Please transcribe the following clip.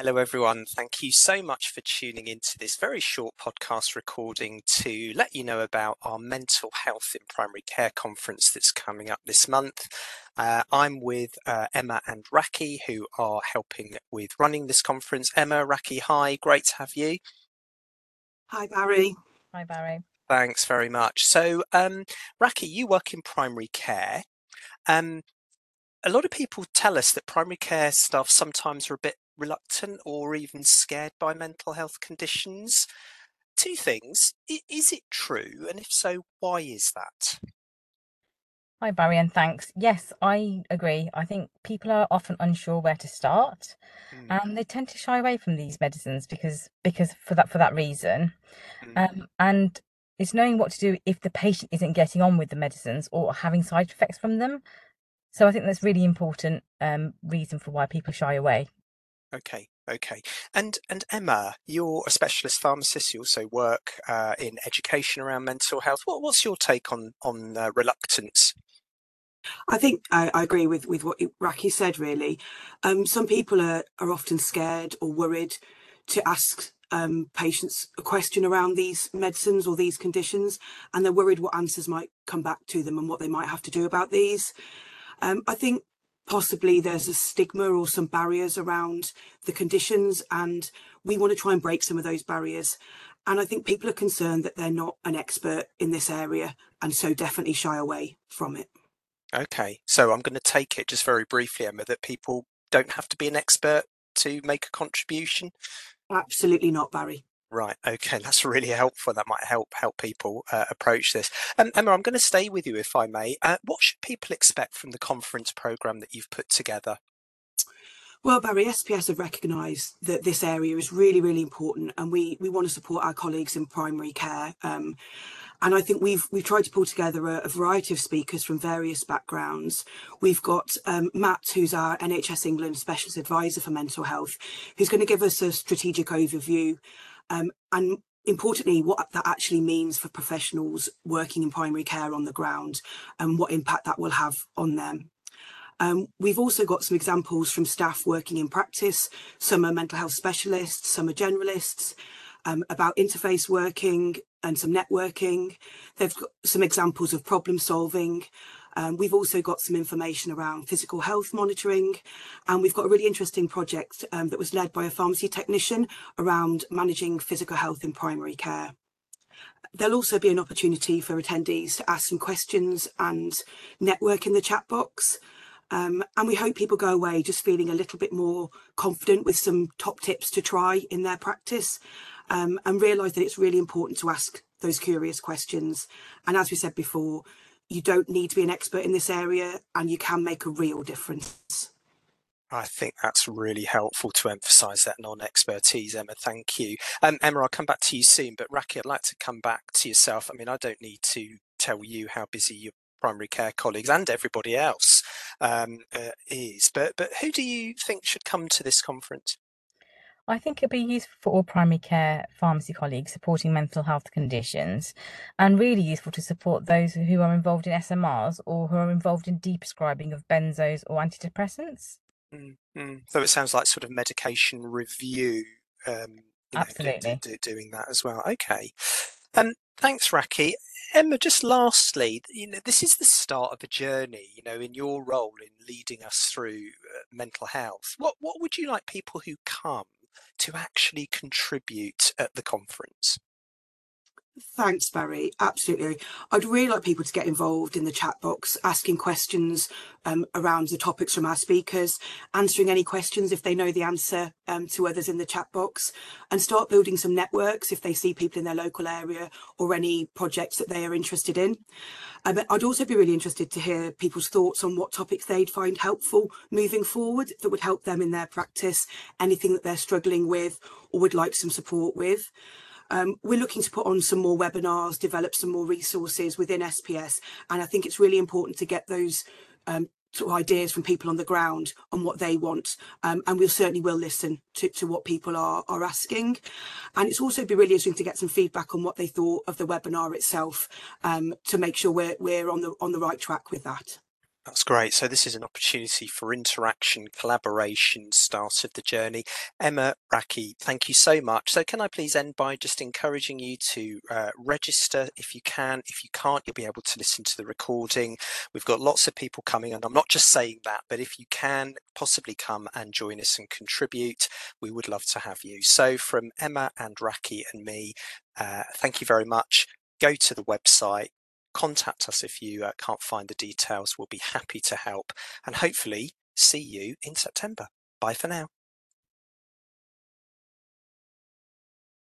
Hello, everyone. Thank you so much for tuning into this very short podcast recording to let you know about our mental health in primary care conference that's coming up this month. Uh, I'm with uh, Emma and Rakhi, who are helping with running this conference. Emma, Rakhi, hi, great to have you. Hi, Barry. Hi, Barry. Thanks very much. So, um, Rakhi, you work in primary care. Um, a lot of people tell us that primary care staff sometimes are a bit reluctant or even scared by mental health conditions. Two things. Is it true? And if so, why is that? Hi, Barry, and thanks. Yes, I agree. I think people are often unsure where to start, mm. and they tend to shy away from these medicines because because for that for that reason. Mm. Um, and it's knowing what to do if the patient isn't getting on with the medicines or having side effects from them. So I think that's really important um, reason for why people shy away. Okay, okay. And and Emma, you're a specialist pharmacist. You also work uh, in education around mental health. What, what's your take on on uh, reluctance? I think I, I, agree with with what Rakhi said. Really, um, some people are are often scared or worried to ask um, patients a question around these medicines or these conditions, and they're worried what answers might come back to them and what they might have to do about these. Um, I think possibly there's a stigma or some barriers around the conditions and we want to try and break some of those barriers. And i think people are concerned that they're not an expert in this area and so definitely shy away from it. Okay so i'm going to take it just very briefly emma that people don't have to be an expert to make a contribution? Absolutely not barry Right. Okay. That's really helpful. That might help help people uh, approach this. Um, Emma, I'm going to stay with you if I may. Uh, what should people expect from the conference program that you've put together? Well, Barry, SPS have recognised that this area is really, really important, and we we want to support our colleagues in primary care. Um, and I think we've we've tried to pull together a, a variety of speakers from various backgrounds. We've got um, Matt, who's our NHS England Specialist Advisor for Mental Health, who's going to give us a strategic overview um, and importantly, what that actually means for professionals working in primary care on the ground and what impact that will have on them. Um, we've also got some examples from staff working in practice. Some are mental health specialists, some are generalists, um, about interface working and some networking. They've got some examples of problem solving, um, we've also got some information around physical health monitoring, and we've got a really interesting project um, that was led by a pharmacy technician around managing physical health in primary care. There'll also be an opportunity for attendees to ask some questions and network in the chat box. Um, and we hope people go away just feeling a little bit more confident with some top tips to try in their practice um, and realise that it's really important to ask those curious questions. And as we said before, you don't need to be an expert in this area and you can make a real difference. I think that's really helpful to emphasise that non-expertise, Emma. Thank you. Um, Emma, I'll come back to you soon, but Rakhi, I'd like to come back to yourself. I mean, I don't need to tell you how busy your primary care colleagues and everybody else um, uh, is, but but who do you think should come to this conference? I think it'd be useful for all primary care pharmacy colleagues supporting mental health conditions and really useful to support those who are involved in SMRs or who are involved in deprescribing of benzos or antidepressants. Mm-hmm. So it sounds like sort of medication review. Um, Absolutely. Know, do, do, doing that as well. Okay. Um, thanks, Rakhi. Emma, just lastly, you know, this is the start of a journey, you know, in your role in leading us through uh, mental health. What what would you like people who come to actually contribute at the conference? Thanks, Barry. Absolutely. I'd really like people to get involved in the chat box, asking questions um, around the topics from our speakers, answering any questions if they know the answer um, to others in the chat box, and start building some networks if they see people in their local area or any projects that they are interested in. Um, I'd also be really interested to hear people's thoughts on what topics they'd find helpful moving forward that would help them in their practice, anything that they're struggling with or would like some support with. Um, we're looking to put on some more webinars, develop some more resources within SPS, and I think it's really important to get those um, sort of ideas from people on the ground on what they want. Um, and we'll certainly will listen to, to what people are are asking. And it's also be really interesting to get some feedback on what they thought of the webinar itself um, to make sure we're, we're on the on the right track with that That's great. So this is an opportunity for interaction, collaboration, start of the journey. Emma Rakhi, thank you so much. So can I please end by just encouraging you to uh, register if you can. If you can't, you'll be able to listen to the recording. We've got lots of people coming and I'm not just saying that, but if you can possibly come and join us and contribute, we would love to have you. So from Emma and Rakhi and me, uh, thank you very much. Go to the website, contact us if you uh, can't find the details. We'll be happy to help and hopefully see you in September. Bye for now.